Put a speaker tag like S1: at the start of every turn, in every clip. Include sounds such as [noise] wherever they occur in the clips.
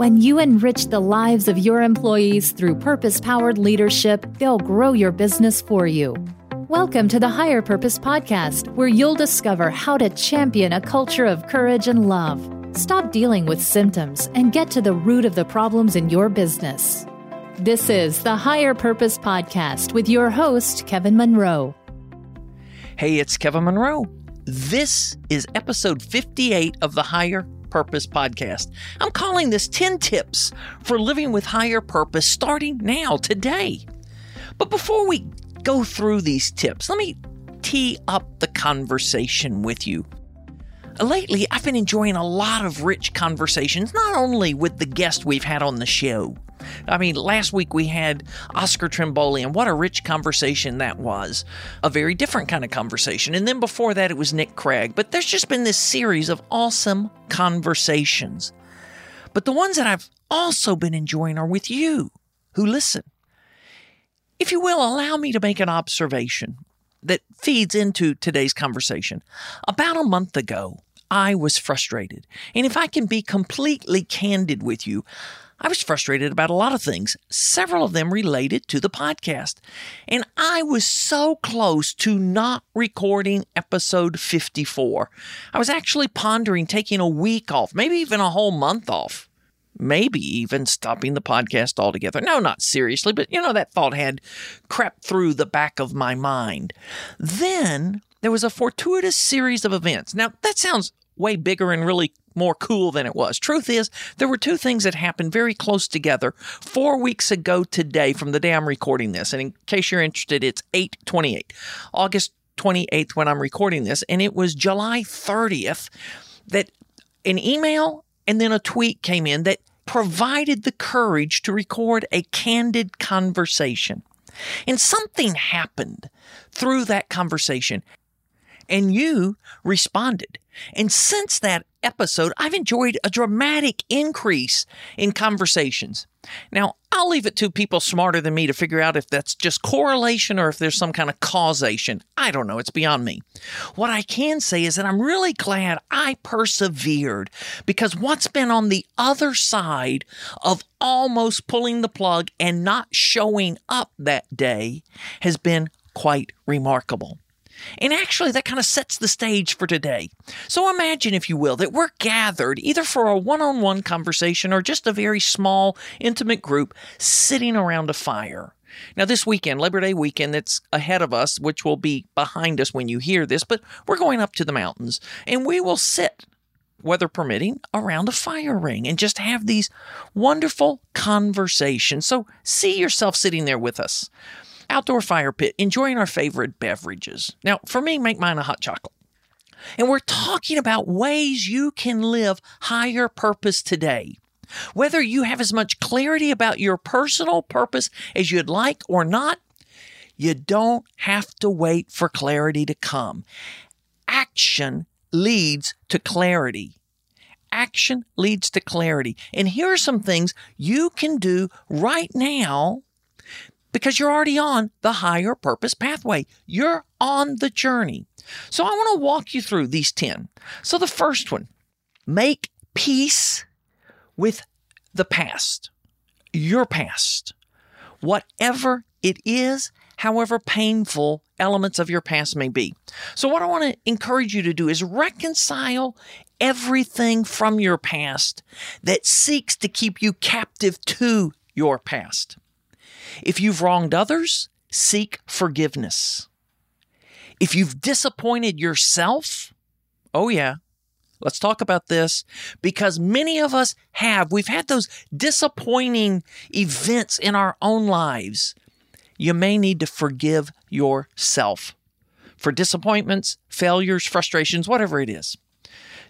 S1: When you enrich the lives of your employees through purpose powered leadership, they'll grow your business for you. Welcome to the Higher Purpose Podcast, where you'll discover how to champion a culture of courage and love. Stop dealing with symptoms and get to the root of the problems in your business. This is the Higher Purpose Podcast with your host, Kevin Monroe.
S2: Hey, it's Kevin Monroe. This is episode 58 of the Higher Purpose Podcast. I'm calling this 10 tips for living with higher purpose starting now, today. But before we go through these tips, let me tee up the conversation with you. Lately, I've been enjoying a lot of rich conversations, not only with the guests we've had on the show, I mean, last week we had Oscar Trimboli, what a rich conversation that was. A very different kind of conversation. And then before that, it was Nick Craig. But there's just been this series of awesome conversations. But the ones that I've also been enjoying are with you who listen. If you will, allow me to make an observation that feeds into today's conversation. About a month ago, I was frustrated. And if I can be completely candid with you, I was frustrated about a lot of things, several of them related to the podcast. And I was so close to not recording episode 54. I was actually pondering taking a week off, maybe even a whole month off. Maybe even stopping the podcast altogether. No, not seriously, but you know, that thought had crept through the back of my mind. Then there was a fortuitous series of events. Now, that sounds way bigger and really more cool than it was. Truth is, there were two things that happened very close together four weeks ago today from the day I'm recording this. And in case you're interested, it's 828, August 28th when I'm recording this. And it was July 30th that an email and then a tweet came in that provided the courage to record a candid conversation. And something happened through that conversation and you responded. And since that episode, I've enjoyed a dramatic increase in conversations. Now, I'll leave it to people smarter than me to figure out if that's just correlation or if there's some kind of causation. I don't know. It's beyond me. What I can say is that I'm really glad I persevered because what's been on the other side of almost pulling the plug and not showing up that day has been quite remarkable. And actually, that kind of sets the stage for today. So imagine, if you will, that we're gathered either for a one on one conversation or just a very small, intimate group sitting around a fire. Now, this weekend, Labor Day weekend, that's ahead of us, which will be behind us when you hear this, but we're going up to the mountains and we will sit, weather permitting, around a fire ring and just have these wonderful conversations. So, see yourself sitting there with us outdoor fire pit, enjoying our favorite beverages. Now, for me, make mine a hot chocolate. And we're talking about ways you can live higher purpose today. Whether you have as much clarity about your personal purpose as you'd like or not, you don't have to wait for clarity to come. Action leads to clarity. Action leads to clarity. And here are some things you can do right now because you're already on the higher purpose pathway. You're on the journey. So I want to walk you through these 10. So the first one, make peace with the past, your past, whatever it is, however painful elements of your past may be. So, what I want to encourage you to do is reconcile everything from your past that seeks to keep you captive to your past. If you've wronged others, seek forgiveness. If you've disappointed yourself, oh yeah, let's talk about this because many of us have. We've had those disappointing events in our own lives. You may need to forgive yourself for disappointments, failures, frustrations, whatever it is.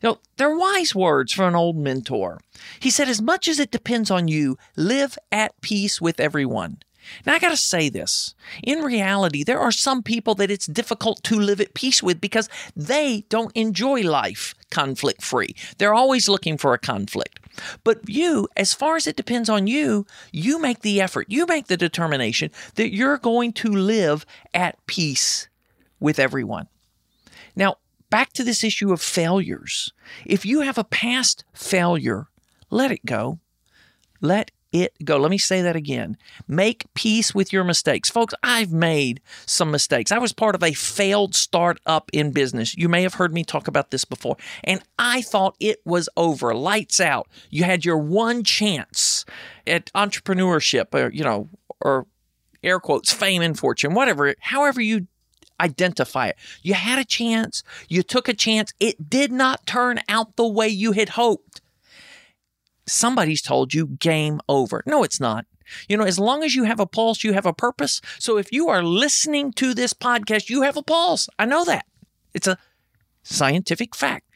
S2: You know, they're wise words from an old mentor. He said, As much as it depends on you, live at peace with everyone. Now, I got to say this. In reality, there are some people that it's difficult to live at peace with because they don't enjoy life conflict free. They're always looking for a conflict. But you, as far as it depends on you, you make the effort, you make the determination that you're going to live at peace with everyone. Now, back to this issue of failures. If you have a past failure, let it go. Let it go. Let me say that again. Make peace with your mistakes. Folks, I've made some mistakes. I was part of a failed startup in business. You may have heard me talk about this before. And I thought it was over, lights out. You had your one chance at entrepreneurship or, you know, or air quotes, fame and fortune, whatever, however you identify it. You had a chance, you took a chance, it did not turn out the way you had hoped. Somebody's told you game over. No, it's not. You know, as long as you have a pulse, you have a purpose. So if you are listening to this podcast, you have a pulse. I know that. It's a scientific fact.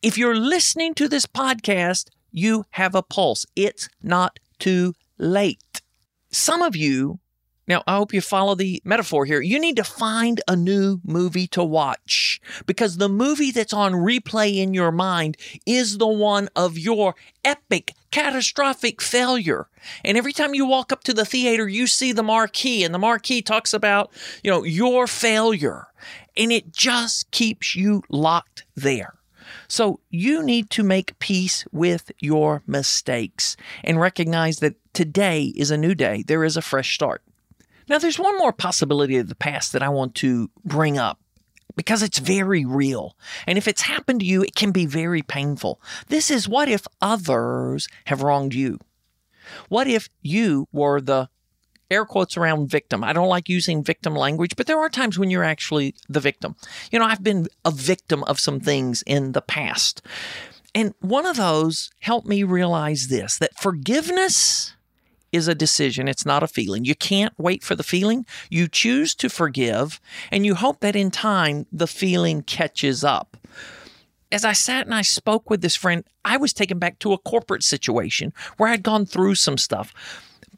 S2: If you're listening to this podcast, you have a pulse. It's not too late. Some of you now, I hope you follow the metaphor here. You need to find a new movie to watch because the movie that's on replay in your mind is the one of your epic, catastrophic failure. And every time you walk up to the theater, you see the marquee, and the marquee talks about, you know, your failure. And it just keeps you locked there. So you need to make peace with your mistakes and recognize that today is a new day. There is a fresh start. Now, there's one more possibility of the past that I want to bring up because it's very real. And if it's happened to you, it can be very painful. This is what if others have wronged you? What if you were the air quotes around victim? I don't like using victim language, but there are times when you're actually the victim. You know, I've been a victim of some things in the past. And one of those helped me realize this that forgiveness is a decision, it's not a feeling. You can't wait for the feeling. You choose to forgive, and you hope that in time the feeling catches up. As I sat and I spoke with this friend, I was taken back to a corporate situation where I'd gone through some stuff.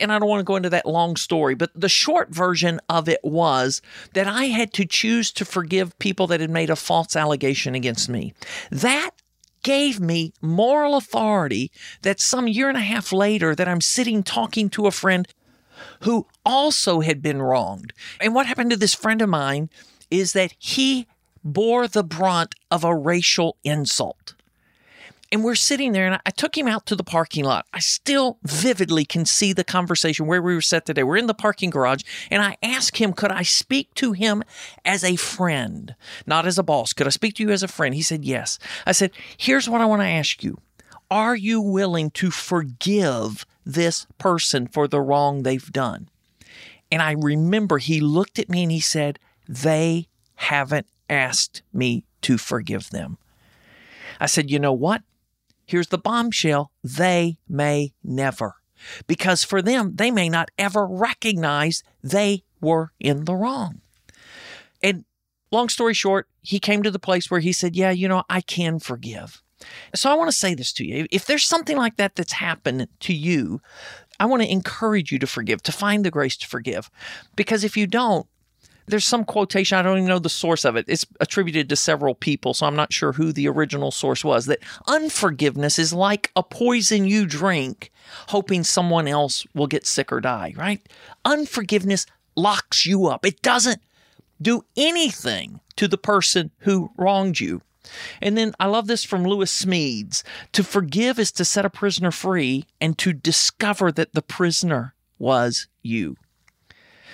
S2: And I don't want to go into that long story, but the short version of it was that I had to choose to forgive people that had made a false allegation against me. That gave me moral authority that some year and a half later that I'm sitting talking to a friend who also had been wronged. And what happened to this friend of mine is that he bore the brunt of a racial insult. And we're sitting there, and I took him out to the parking lot. I still vividly can see the conversation where we were set today. We're in the parking garage, and I asked him, Could I speak to him as a friend, not as a boss? Could I speak to you as a friend? He said, Yes. I said, Here's what I want to ask you Are you willing to forgive this person for the wrong they've done? And I remember he looked at me and he said, They haven't asked me to forgive them. I said, You know what? Here's the bombshell they may never. Because for them, they may not ever recognize they were in the wrong. And long story short, he came to the place where he said, Yeah, you know, I can forgive. So I want to say this to you. If there's something like that that's happened to you, I want to encourage you to forgive, to find the grace to forgive. Because if you don't, there's some quotation, I don't even know the source of it. It's attributed to several people, so I'm not sure who the original source was. That unforgiveness is like a poison you drink, hoping someone else will get sick or die, right? Unforgiveness locks you up, it doesn't do anything to the person who wronged you. And then I love this from Lewis Smedes to forgive is to set a prisoner free and to discover that the prisoner was you.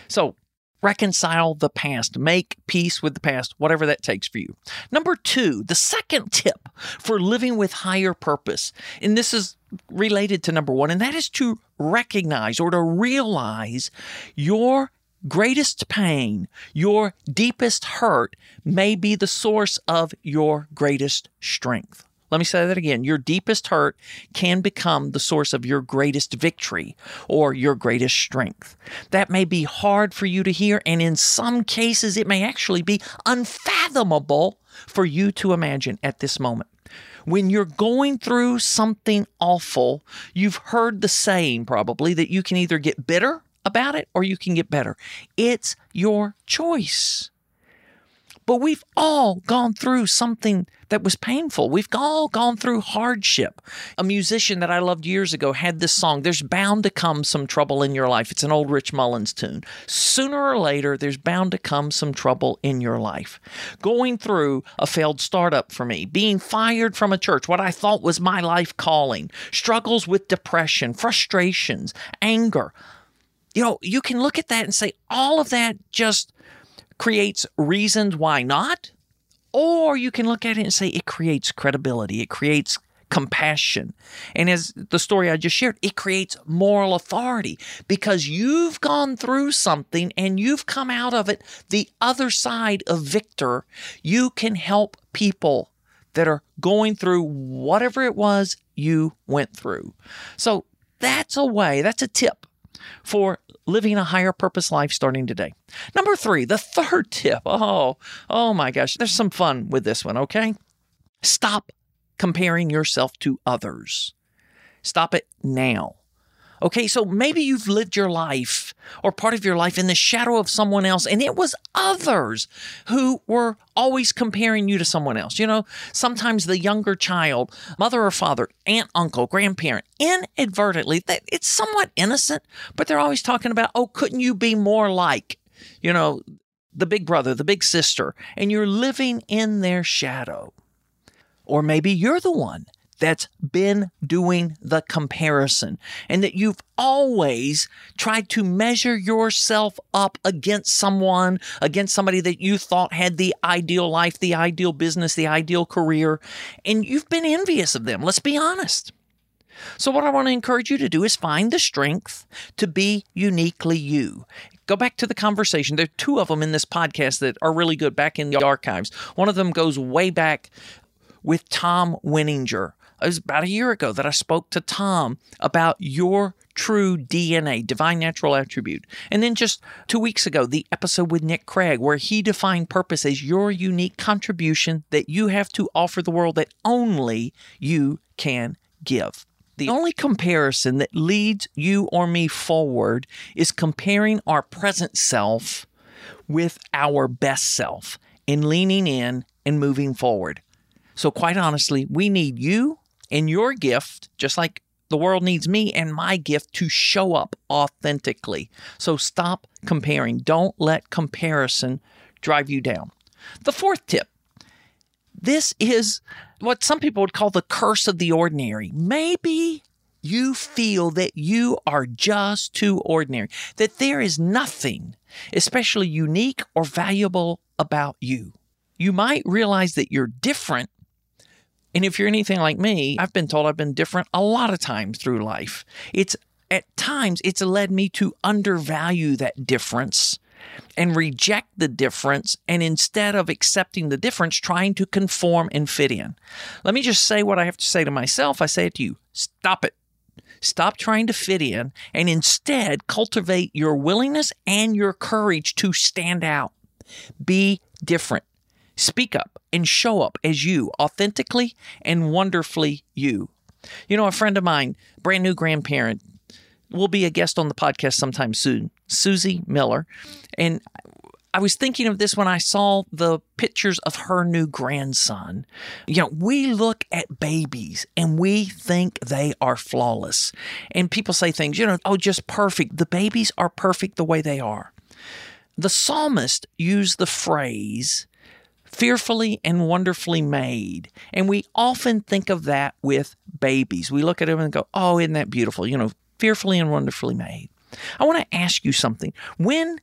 S2: So reconcile the past, make peace with the past, whatever that takes for you. Number two, the second tip for living with higher purpose, and this is related to number one, and that is to recognize or to realize your greatest pain, your deepest hurt may be the source of your greatest strength. Let me say that again. Your deepest hurt can become the source of your greatest victory or your greatest strength. That may be hard for you to hear, and in some cases, it may actually be unfathomable for you to imagine at this moment. When you're going through something awful, you've heard the saying probably that you can either get bitter about it or you can get better. It's your choice. But we've all gone through something that was painful. We've all gone through hardship. A musician that I loved years ago had this song, There's bound to come some trouble in your life. It's an old Rich Mullins tune. Sooner or later, there's bound to come some trouble in your life. Going through a failed startup for me, being fired from a church, what I thought was my life calling, struggles with depression, frustrations, anger. You know, you can look at that and say, all of that just creates reasons why not. Or you can look at it and say it creates credibility, it creates compassion. And as the story I just shared, it creates moral authority because you've gone through something and you've come out of it the other side of victor. You can help people that are going through whatever it was you went through. So that's a way, that's a tip for living a higher purpose life starting today. Number three, the third tip. [laughs] Oh, oh my gosh, there's some fun with this one, okay? Stop comparing yourself to others. Stop it now. Okay, so maybe you've lived your life or part of your life in the shadow of someone else, and it was others who were always comparing you to someone else. You know, sometimes the younger child, mother or father, aunt, uncle, grandparent, inadvertently, it's somewhat innocent, but they're always talking about, oh, couldn't you be more like, you know, the big brother, the big sister, and you're living in their shadow. Or maybe you're the one that's been doing the comparison and that you've always tried to measure yourself up against someone, against somebody that you thought had the ideal life, the ideal business, the ideal career, and you've been envious of them. Let's be honest. So, what I want to encourage you to do is find the strength to be uniquely you. Go back to the conversation. There are two of them in this podcast that are really good back in the archives. One of them goes way back with Tom Winninger it was about a year ago that I spoke to Tom about your true DNA, divine natural attribute. And then just two weeks ago, the episode with Nick Craig, where he defined purpose as your unique contribution that you have to offer the world that only you can give. The only comparison that leads you or me forward is comparing our present self with our best self and leaning in and moving forward. So, quite honestly, we need you and your gift, just like the world needs me and my gift to show up authentically. So stop comparing. Don't let comparison drive you down. The fourth tip this is what some people would call the curse of the ordinary. Maybe you feel that you are just too ordinary, that there is nothing especially unique or valuable about you. You might realize that you're different and if you're anything like me, I've been told I've been different a lot of times through life. It's at times it's led me to undervalue that difference and reject the difference and instead of accepting the difference trying to conform and fit in. Let me just say what I have to say to myself. I say it to you. Stop it. Stop trying to fit in and instead cultivate your willingness and your courage to stand out. Be different. Speak up and show up as you, authentically and wonderfully you. You know, a friend of mine, brand new grandparent, will be a guest on the podcast sometime soon, Susie Miller. And I was thinking of this when I saw the pictures of her new grandson. You know, we look at babies and we think they are flawless. And people say things, you know, oh, just perfect. The babies are perfect the way they are. The psalmist used the phrase, fearfully and wonderfully made. And we often think of that with babies. We look at them and go, oh, isn't that beautiful? You know, fearfully and wonderfully made. I want to ask you something. When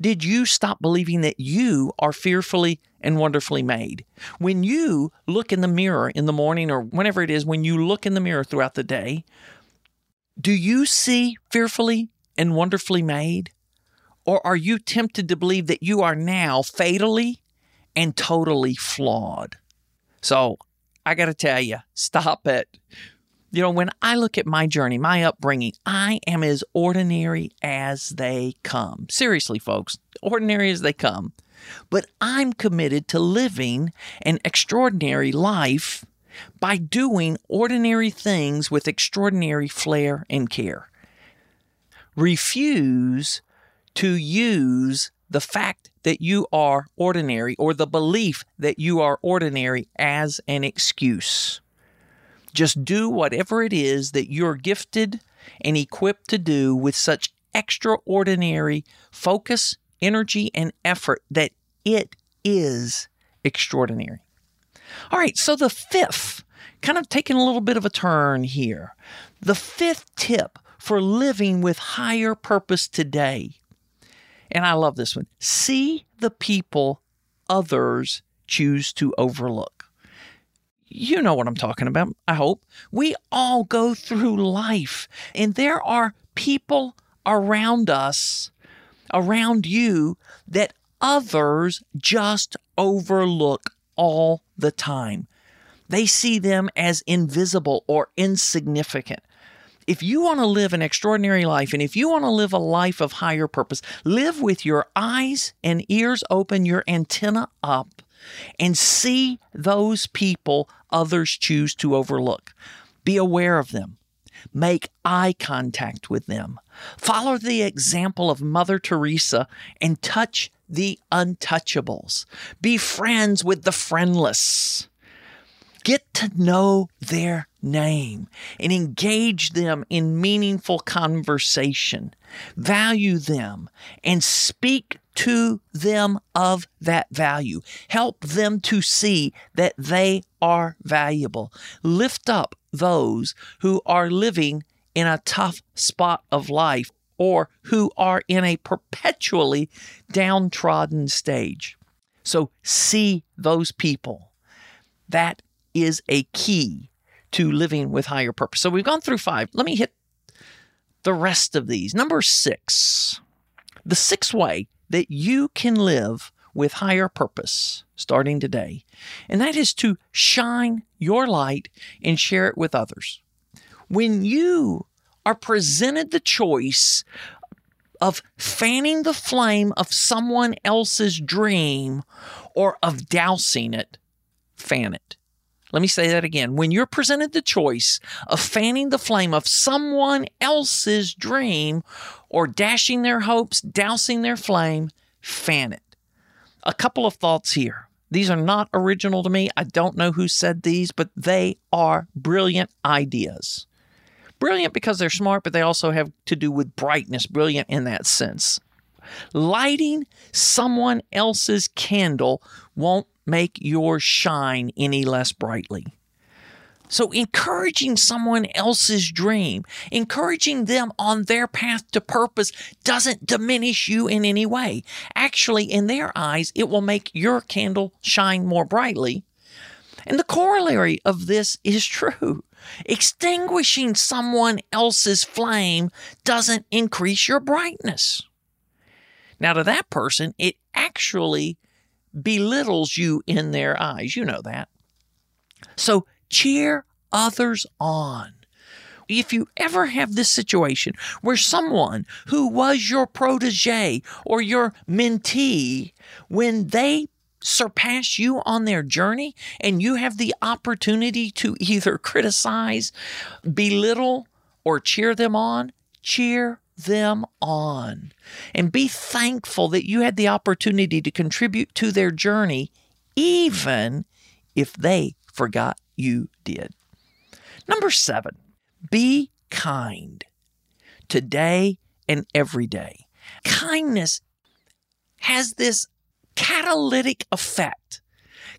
S2: did you stop believing that you are fearfully and wonderfully made? When you look in the mirror in the morning or whenever it is, when you look in the mirror throughout the day, do you see fearfully and wonderfully made? Or are you tempted to believe that you are now fatally and totally flawed. So I got to tell you, stop it. You know, when I look at my journey, my upbringing, I am as ordinary as they come. Seriously, folks, ordinary as they come. But I'm committed to living an extraordinary life by doing ordinary things with extraordinary flair and care. Refuse to use the fact that you are ordinary or the belief that you are ordinary as an excuse. Just do whatever it is that you're gifted and equipped to do with such extraordinary focus, energy, and effort that it is extraordinary. All right, so the fifth, kind of taking a little bit of a turn here, the fifth tip for living with higher purpose today. And I love this one see the people others choose to overlook. You know what I'm talking about, I hope. We all go through life, and there are people around us, around you, that others just overlook all the time. They see them as invisible or insignificant. If you want to live an extraordinary life and if you want to live a life of higher purpose, live with your eyes and ears open, your antenna up, and see those people others choose to overlook. Be aware of them. Make eye contact with them. Follow the example of Mother Teresa and touch the untouchables. Be friends with the friendless. Get to know their name and engage them in meaningful conversation. Value them and speak to them of that value. Help them to see that they are valuable. Lift up those who are living in a tough spot of life or who are in a perpetually downtrodden stage. So see those people. That is a key to living with higher purpose. So we've gone through five. Let me hit the rest of these. Number six, the sixth way that you can live with higher purpose starting today, and that is to shine your light and share it with others. When you are presented the choice of fanning the flame of someone else's dream or of dousing it, fan it. Let me say that again. When you're presented the choice of fanning the flame of someone else's dream or dashing their hopes, dousing their flame, fan it. A couple of thoughts here. These are not original to me. I don't know who said these, but they are brilliant ideas. Brilliant because they're smart, but they also have to do with brightness, brilliant in that sense. Lighting someone else's candle won't make yours shine any less brightly. So, encouraging someone else's dream, encouraging them on their path to purpose doesn't diminish you in any way. Actually, in their eyes, it will make your candle shine more brightly. And the corollary of this is [laughs] true. Extinguishing someone else's flame doesn't increase your brightness. Now, to that person, it actually belittles you in their eyes. You know that. So cheer others on. If you ever have this situation where someone who was your protege or your mentee, when they surpass you on their journey and you have the opportunity to either [laughs] criticize, belittle, or cheer them on, cheer them on and be thankful that you had the opportunity to contribute to their journey, even if they forgot you did. Number seven, be kind today and every day. Kindness has this catalytic effect.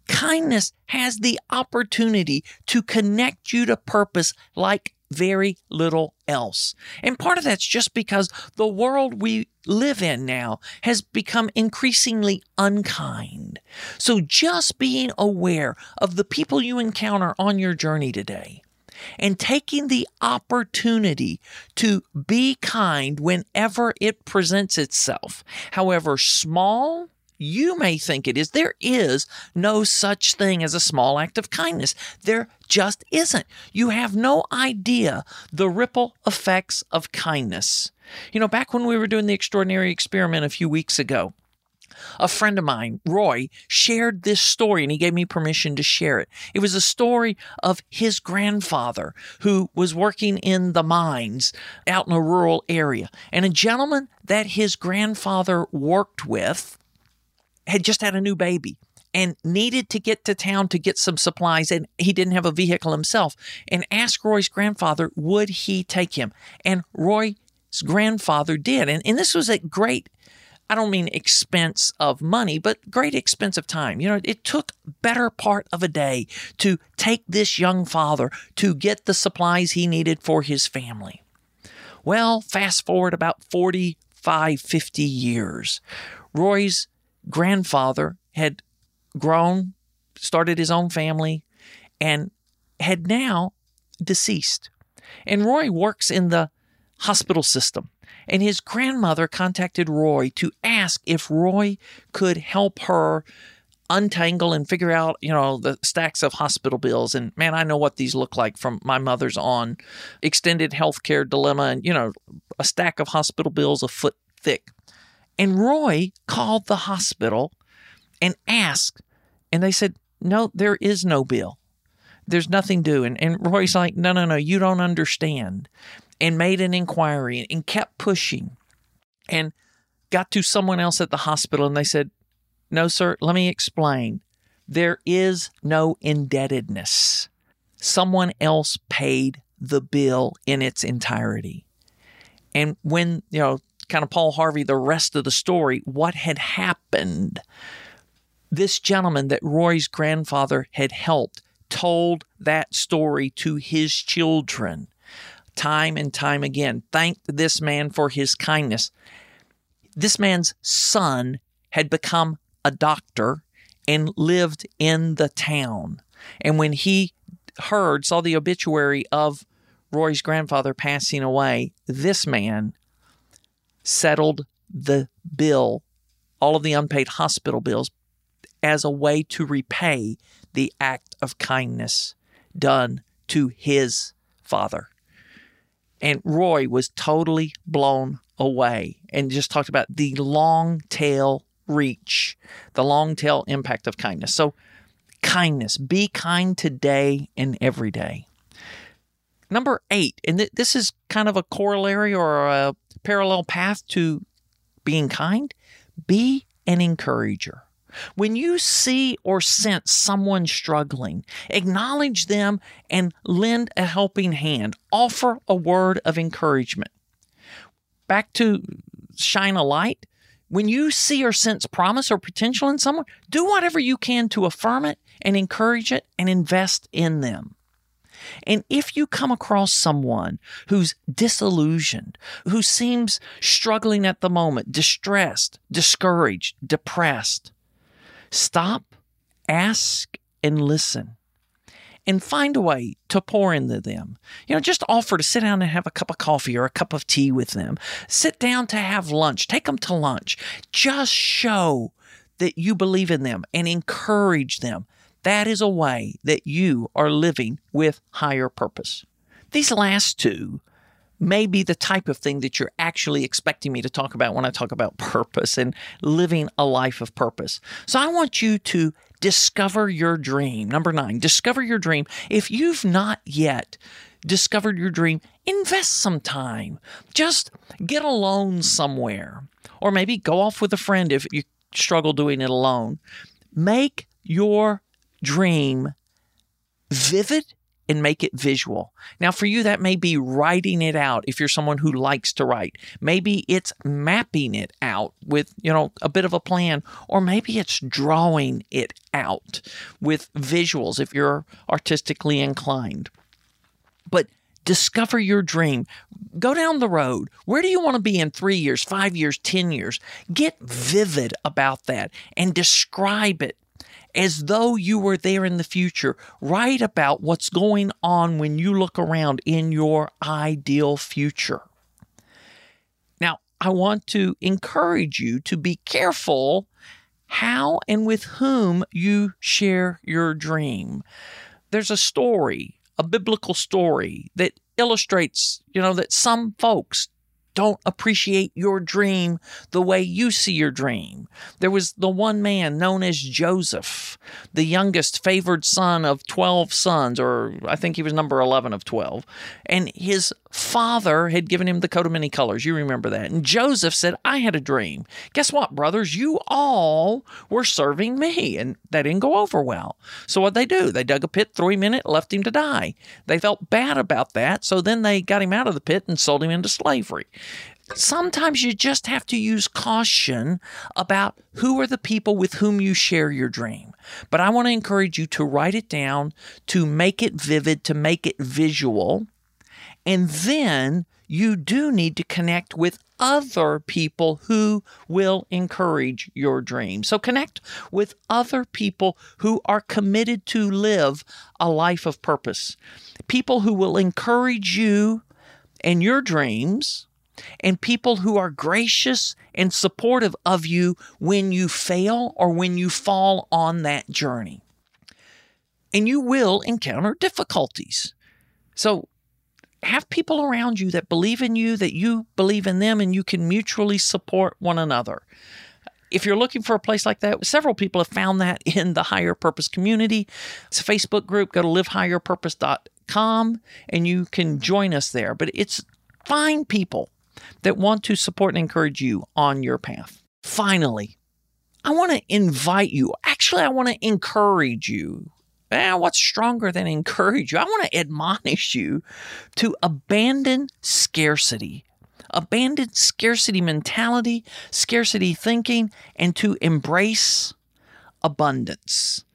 S2: Kindness has the opportunity to connect you to purpose like very little else. And part of that's just because the world we live in now has become increasingly unkind. So just being aware of the people you encounter on your journey today and taking the opportunity to be kind whenever it presents itself, however small you may think it is. There is no such thing as a small act of kindness. There just isn't. You have no idea the ripple effects of kindness. You know, back when we were doing the extraordinary experiment a few weeks ago, A friend of mine, Roy, shared this story and he gave me permission to share it. It was a story of his grandfather who was working in the mines out in a rural area. And a gentleman that his grandfather worked with had just had a new baby and needed to get to town to get some supplies and he didn't have a vehicle himself and asked Roy's grandfather would he take him and Roy's grandfather did and, and this was a great I don't mean expense of money, but great expense of time. You know, it took better part of a day to take this young father to get the supplies he needed for his family. Well, fast forward about 45, 50 years. Roy's grandfather had grown, started his own family, and had now deceased. And Roy works in the hospital system and his grandmother contacted Roy to ask if Roy could help her untangle and figure out, you know, the stacks of hospital bills. And man, I know what these look like from my mother's on extended healthcare dilemma and, you know, a stack of hospital bills a foot thick. And Roy called the hospital and asked, and they said, no, there is no bill. There's nothing due. And, and Roy's like, no, no, no, you don't understand and made an inquiry and kept pushing and got to someone else at the hospital and they said, No, sir, let me explain. There is no indebtedness. Someone else paid the bill in its entirety. And when, you know, kind of Paul Harvey, the rest of the story, what had happened, this gentleman that Roy's grandfather had helped told that story to his children time and time again, thanked this man for his kindness. This man's son had become a doctor and lived in the town. And when he heard, saw the obituary of Roy's grandfather passing away, this man settled the bill, all of the unpaid hospital bills, as a way to repay the act of kindness done to his father. And Roy was totally blown away and just talked about the long tail reach, the long tail impact of kindness. So, kindness, be kind today and every day. Number eight, and th- this is kind of a corollary or a parallel path to being kind, be an encourager. When you see or sense someone struggling, acknowledge them and lend a helping hand. Offer a word of encouragement. Back to shine a light. When you see or sense promise or potential in someone, do whatever you can to affirm it and encourage it and invest in them. And if you come across someone who's disillusioned, who seems struggling at the moment, distressed, discouraged, depressed, Stop, ask, and listen. And find a way to pour into them. You know, just offer to sit down and have a cup of coffee or a cup of tea with them. Sit down to have lunch. Take them to lunch. Just show that you believe in them and encourage them. That is a way that you are living with higher purpose. These last two may be the type of thing that you're actually expecting me to talk about when I talk about [laughs] purpose and living a life of purpose. So I want you to discover your dream. Number nine, discover your dream. If you've not yet discovered your dream, invest some time. Just get alone somewhere, or maybe go off with a friend if you struggle doing it alone. Make your dream vivid and make it visual. Now, for you, that may be writing it out if you're someone who likes to write. Maybe it's mapping it out with, you know, a bit of a plan, or maybe it's drawing it out with visuals if you're artistically inclined. But discover your dream. Go down the road. Where do you want to be in three years, five years, 10 years? Get vivid about that and describe it as though you were there in the future. Write about what's going on when you look around in your ideal future. Now, I want to encourage you to be careful how and with whom you share your dream. There's a story, a biblical story that illustrates, you know, that some folks don't appreciate your dream the way you see your dream. There was the one man known as Joseph, the youngest favored son of 12 sons, or I think he was number 11 of 12. And his father had given him the coat of many colors. You remember that. And Joseph said, I had a dream. Guess what, brothers? You all were serving me. And that didn't go over well. So what they do? They dug a pit, in it, left him to die. They felt bad about that. So then they got him out of the pit and sold him into slavery. Sometimes you just have to use caution about who are the people with whom you share your dream. But I want to encourage you to write it down, to make it vivid, to make it visual and then you do need to connect with other people who will encourage your dream. So connect with other people who are committed to live a life of purpose. People who will encourage you and your dreams and people who are gracious and supportive of you when you fail or when you fall on that journey. And you will encounter difficulties. So have people around you that believe in you, that you believe in them, and you can mutually support one another. If you're looking for a place like that, several people have found that [laughs] in the Higher Purpose community. It's a Facebook group. Go to livehigherpurpose.com and you can join us there. But it's fine people that want to support and encourage you on your path. Finally, I want to invite you. Actually, I want to encourage you eh, what's stronger than encourage you? I want to admonish you to abandon scarcity. Abandon scarcity mentality, scarcity thinking, and to embrace abundance.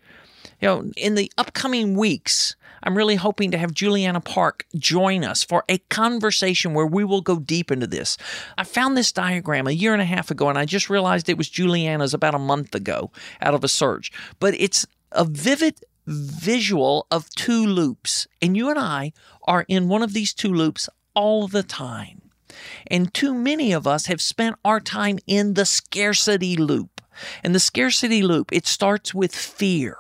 S2: You know, in the upcoming weeks, I'm really hoping to have Juliana Park join us for a conversation where we will go deep into this. I found this diagram a year and a half ago, and I just realized it was Juliana's about a month ago out of a search. But it's a vivid visual of two loops. And you and I are in one of these two loops all the time. And too many of us have spent our time in the scarcity loop. And the scarcity loop, it starts with fear.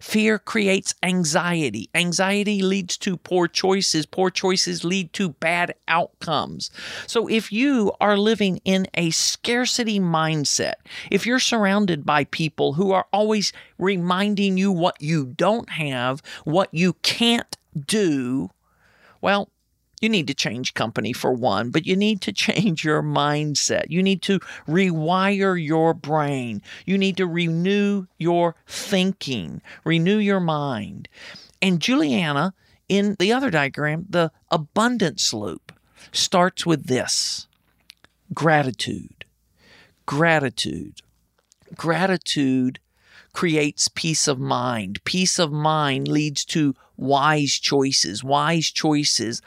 S2: Fear creates anxiety. Anxiety leads to poor choices. Poor choices lead to bad outcomes. So if you are living in a scarcity mindset, if you're surrounded by people who are always reminding you what you don't have, what you can't do, well, you need to change company for one, but you need to change your mindset. You need to rewire your brain. You need to renew your thinking, renew your mind. And Juliana, in the other diagram, the abundance loop starts with this gratitude. Gratitude. Gratitude creates peace of mind. Peace of mind leads to wise choices. Wise choices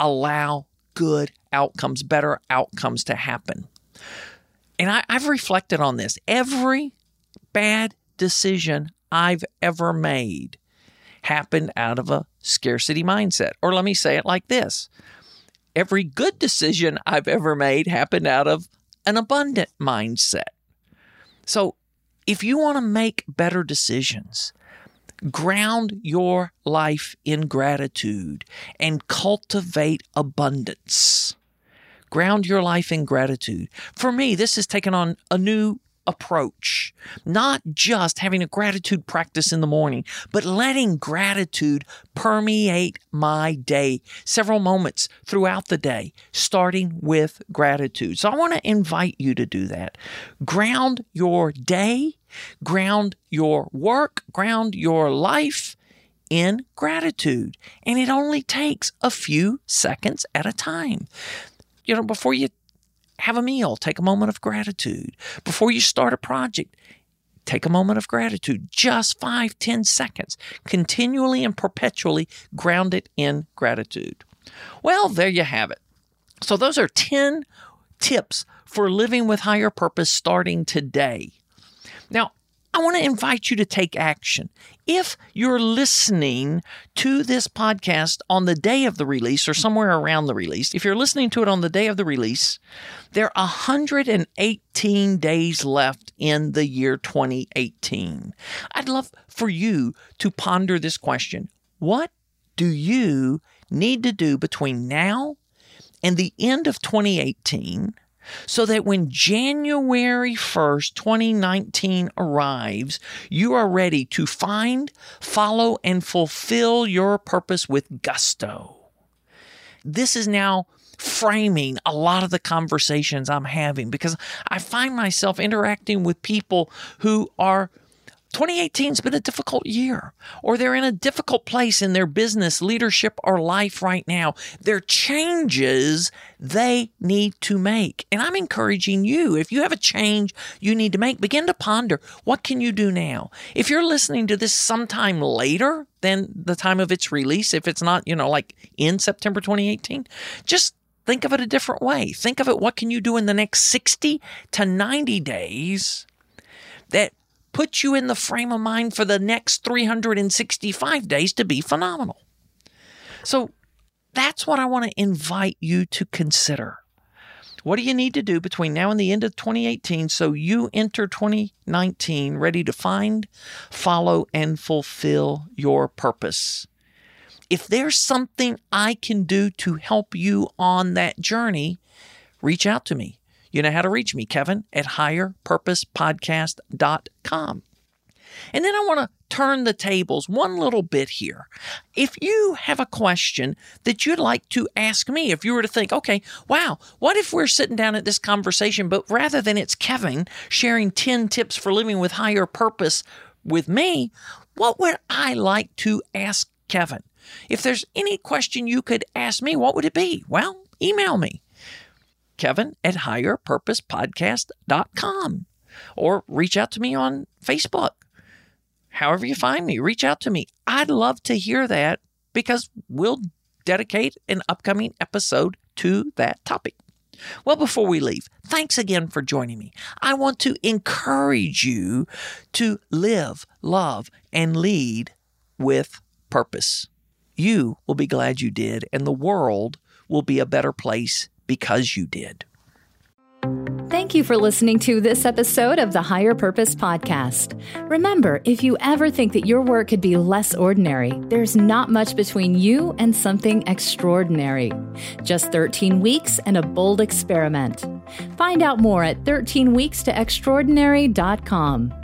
S2: allow good outcomes, better outcomes to happen. And I, have reflected on this. Every bad decision I've ever made happened out of a scarcity mindset. Or let me say it like this every good decision I've ever made happened out of an abundant mindset. So if you want to make better decisions, Ground your life in gratitude and cultivate abundance. Ground your life in gratitude. For me, this has taken on a new approach, not just having a gratitude practice in the morning, but letting gratitude permeate my day, several moments throughout the day, starting with gratitude. So I want to invite you to do that. Ground your day, ground your work, ground your life in gratitude. And it only takes a few seconds at a time. You know, before you have a meal, take a moment of gratitude. Before you start a project, take a moment of gratitude. Just five, ten seconds. Continually and perpetually ground it in gratitude. Well, there you have it. So, those are 10 tips for living with higher purpose starting today. Now, I want to invite you to take action. If you're listening to this podcast on the day of the release or somewhere around the release, if you're listening to it on the day of the release, there are 118 days left in the year 2018. I'd love for you to ponder this question What do you need to do between now and the end of 2018 so that when January 1st, 2019 arrives, you are ready to find, follow, and fulfill your purpose with gusto. This is now framing a lot of the conversations I'm having because I find myself interacting with people who are 2018's been a difficult year, or they're in a difficult place in their business, leadership, or life right now. There are changes they need to make. And I'm encouraging you, if you have a change you need to make, begin to ponder what can you do now? If you're listening to this sometime later than the time of its release, if it's not, you know, like in September 2018, just think of it a different way. Think of it what can you do in the next 60 to 90 days that put you in the frame of mind for the next 365 days to be phenomenal. So that's what I want to invite you to consider. What do you need to do between now and the end of 2018 so you enter 2019 ready to find, follow, and fulfill your purpose? If there's something I can do to help you on that journey, reach out to me. You know how to reach me, Kevin at higherpurposepodcast.com. And then I want to turn the tables one little bit here. If you have a question that you'd like to ask me, if you were to think, okay, wow, what if we're sitting down at this conversation, but rather than it's Kevin sharing 10 tips for living with higher purpose with me, what would I like to ask Kevin? If there's any question you could ask me, what would it be? Well, email me kevin at higherpurposepodcast.com or reach out to me on Facebook. However, you find me, reach out to me. I'd love to hear that because we'll dedicate an upcoming episode to that topic. Well, before we leave, thanks again for joining me. I want to encourage you to live, love, and lead with purpose. You will be glad you did, and the world will be a better place because you did.
S1: Thank you for listening to this episode of the Higher Purpose Podcast. Remember, if you ever think that your work could be less ordinary, there's not much between you and something extraordinary. Just 13 weeks and a bold experiment. Find out more at 13weekstoextraordinary.com.